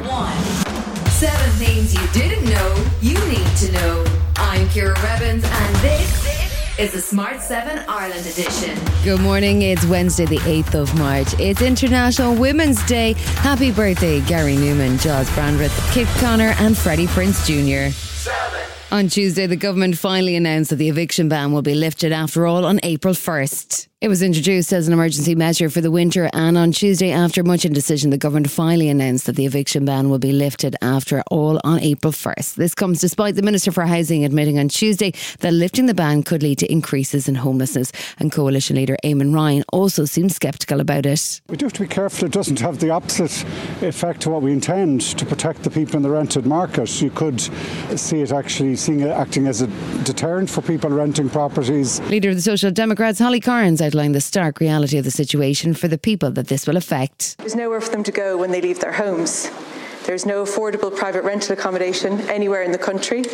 one. Seven things you didn't know you need to know. I'm Ciara Revins, and this is the Smart 7 Ireland edition. Good morning. It's Wednesday, the 8th of March. It's International Women's Day. Happy birthday, Gary Numan, Gyles Brandreth, Kit Connor, and Freddie Prinze Jr. On Tuesday, the government finally announced that the eviction ban will be lifted after all on April 1st. It was introduced as an emergency measure for the winter, and on Tuesday, after much indecision, the government finally announced that the eviction ban will be lifted after all on April 1st. This comes despite the Minister for Housing admitting on Tuesday that lifting the ban could lead to increases in homelessness, and Coalition leader Eamon Ryan also seemed sceptical about it. We do have to be careful it doesn't have the opposite effect to what we intend to protect the people in the rented market. You could see it actually seeing it acting as a deterrent for people renting properties. Leader of the Social Democrats, Holly Cairns, outlined the stark reality of the situation for the people that this will affect. There's nowhere for them to go when they leave their homes. There's no affordable private rental accommodation anywhere in the country.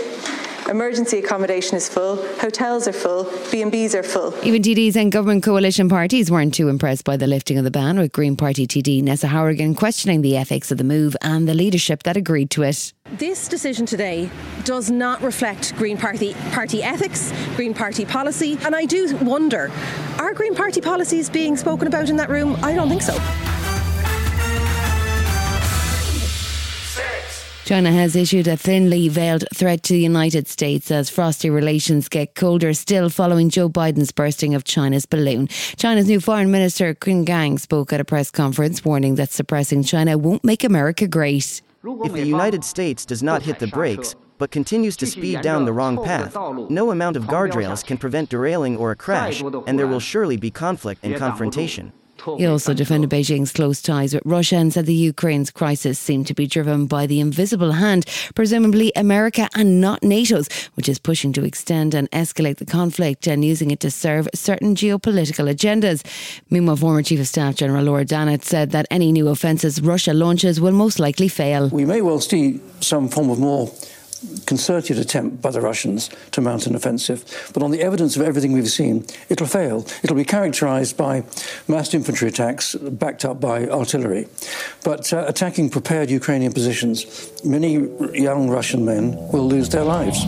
Emergency accommodation is full, hotels are full, B&Bs are full. Even TDs and government coalition parties weren't too impressed by the lifting of the ban, with Green Party TD Neasa Hourigan questioning the ethics of the move and the leadership that agreed to it. This decision today does not reflect Green Party party ethics, Green Party policy, and I do wonder, are Green Party policies being spoken about in that room? I don't think so. China has issued a thinly veiled threat to the United States as frosty relations get colder still following Joe Biden's bursting of China's balloon. China's new foreign minister Qin Gang spoke at a press conference warning that suppressing China won't make America great. If the United States does not hit the brakes, but continues to speed down the wrong path, no amount of guardrails can prevent derailing or a crash, and there will surely be conflict and confrontation. He also defended Beijing's close ties with Russia and said the Ukraine's crisis seemed to be driven by the invisible hand, presumably America and not NATO's, which is pushing to extend and escalate the conflict and using it to serve certain geopolitical agendas. Meanwhile, former Chief of Staff General Lord Dannatt said that any new offences Russia launches will most likely fail. We may well see some form of more concerted attempt by the Russians to mount an offensive. But on the evidence of everything we've seen, it'll fail. It'll be characterized by massed infantry attacks backed up by artillery. But uh, attacking prepared Ukrainian positions, many young Russian men will lose their lives.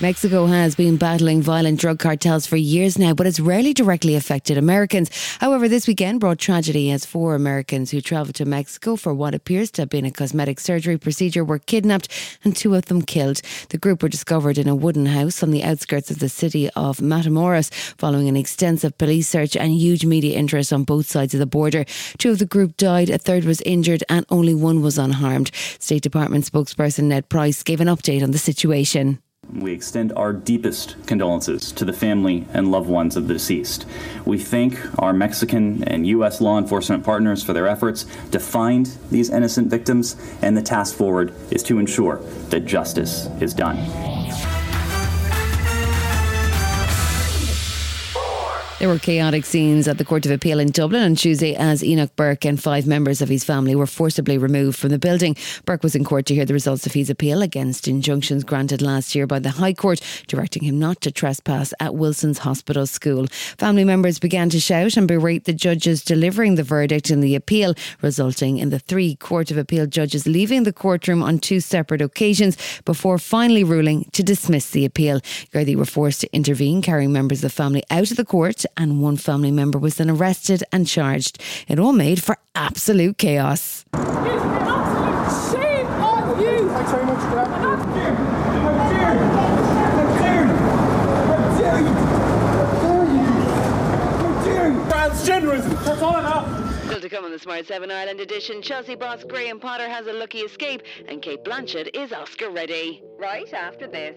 Mexico has been battling violent drug cartels for years now, but it's rarely directly affected Americans. However, this weekend brought tragedy as four Americans who travelled to Mexico for what appears to have been a cosmetic surgery procedure were kidnapped and two of them killed. The group were discovered in a wooden house on the outskirts of the city of Matamoros following an extensive police search and huge media interest on both sides of the border. Two of the group died, a third was injured, and only one was unharmed. State Department spokesperson Ned Price gave an update on the situation. We extend our deepest condolences to the family and loved ones of the deceased. We thank our Mexican and U.S. law enforcement partners for their efforts to find these innocent victims, and the task forward is to ensure that justice is done. There were chaotic scenes at the Court of Appeal in Dublin on Tuesday as Enoch Burke and five members of his family were forcibly removed from the building. Burke was in court to hear the results of his appeal against injunctions granted last year by the High Court, directing him not to trespass at Wilson's Hospital School. Family members began to shout and berate the judges delivering the verdict in the appeal, resulting in the three Court of Appeal judges leaving the courtroom on two separate occasions before finally ruling to dismiss the appeal. Gardaí were forced to intervene, carrying members of the family out of the court and one family member was then arrested and charged. It all made for absolute chaos. Transgenderism. That's all enough. Still to come on the Smart 7 Ireland edition, Chelsea boss Graham Potter has a lucky escape and Cate Blanchett is Oscar ready. Right after this.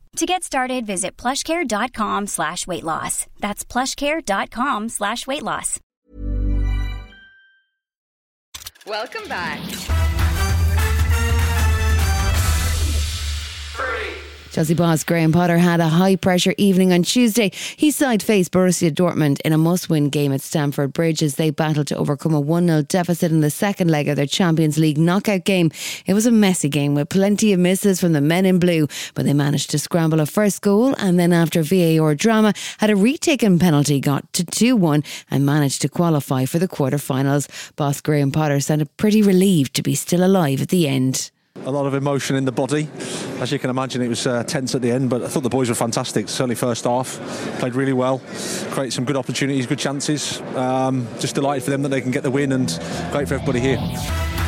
To get started, visit plushcare.com slash weight loss. That's plushcare.com slash weight loss. Welcome back. Chelsea boss Graham Potter had a high pressure evening on Tuesday. He side faced Borussia Dortmund in a must win game at Stamford Bridge as they battled to overcome a 1 0 deficit in the second leg of their Champions League knockout game. It was a messy game with plenty of misses from the men in blue, but they managed to scramble a first goal and then, after VAR drama, had a retaken penalty, got to 2 1 and managed to qualify for the quarter finals. Boss Graham Potter sounded pretty relieved to be still alive at the end a lot of emotion in the body. As you can imagine, it was uh, tense at the end, but I thought the boys were fantastic. Certainly, first half, played really well, created some good opportunities, good chances. Um, just delighted for them that they can get the win, and great for everybody here.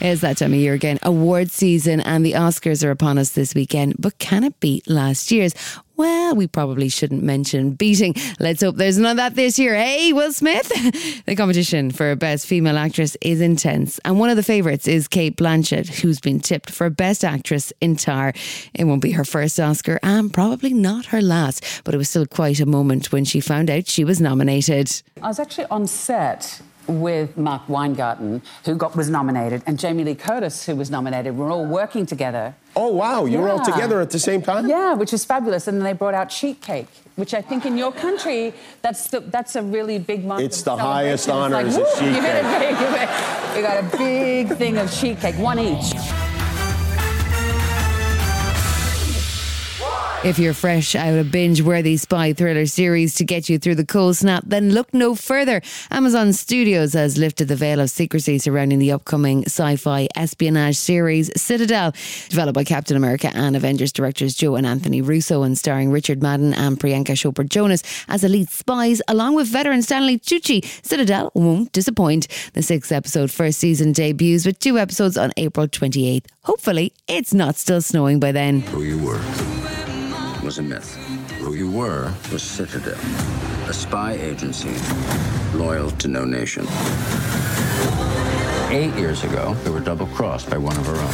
Is that time of year again. Award season and the Oscars are upon us this weekend, but can it beat last year's? Well, we probably shouldn't mention beating. Let's hope there's none of that this year. Hey, Will Smith? the competition for Best Female Actress is intense, and one of the favourites is Cate Blanchett, who's been tipped for Best Actress in Tár. It won't be her first Oscar, and probably not her last, but it was still quite a moment when she found out she was nominated. I was actually on set with Mark Weingarten, who got was nominated, and Jamie Lee Curtis, who was nominated. We're all working together. Oh wow, you yeah. were all together at the same time? Yeah, which is fabulous. And then they brought out sheet cake, which I think in your country that's the, that's a really big mark. It's the highest honor like, is a sheet you cake. you got a big thing of sheet cake, one each. If you're fresh out of binge worthy spy thriller series to get you through the cold snap, then look no further. Amazon Studios has lifted the veil of secrecy surrounding the upcoming sci fi espionage series Citadel, developed by Captain America and Avengers directors Joe and Anthony Russo and starring Richard Madden and Priyanka Chopra Jonas as elite spies, along with veteran Stanley Tucci. Citadel won't disappoint. The six episode first season debuts with two episodes on April 28th. Hopefully, it's not still snowing by then. Who you were was a myth. Who you were was Citadel, a spy agency loyal to no nation. Eight years ago, we were double crossed by one of our own.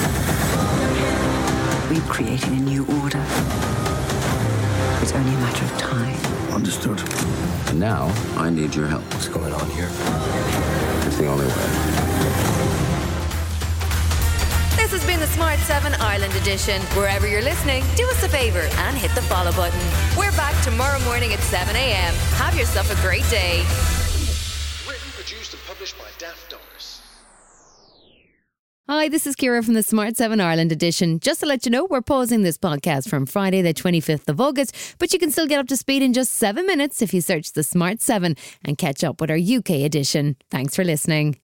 We're creating a new order. It's only a matter of time. Understood. And now, I need your help. What's going on here? It's the only way. This has been the Smart 7 Ireland edition. Wherever you're listening, do us a favour and hit the follow button. We're back tomorrow morning at 7 a.m. Have yourself a great day. Written, produced, and published by Daft Doris. Hi, this is Ciara from the Smart 7 Ireland edition. Just to let you know, we're pausing this podcast from Friday, the 25th of August, but you can still get up to speed in just seven minutes if you search the Smart 7 and catch up with our UK edition. Thanks for listening.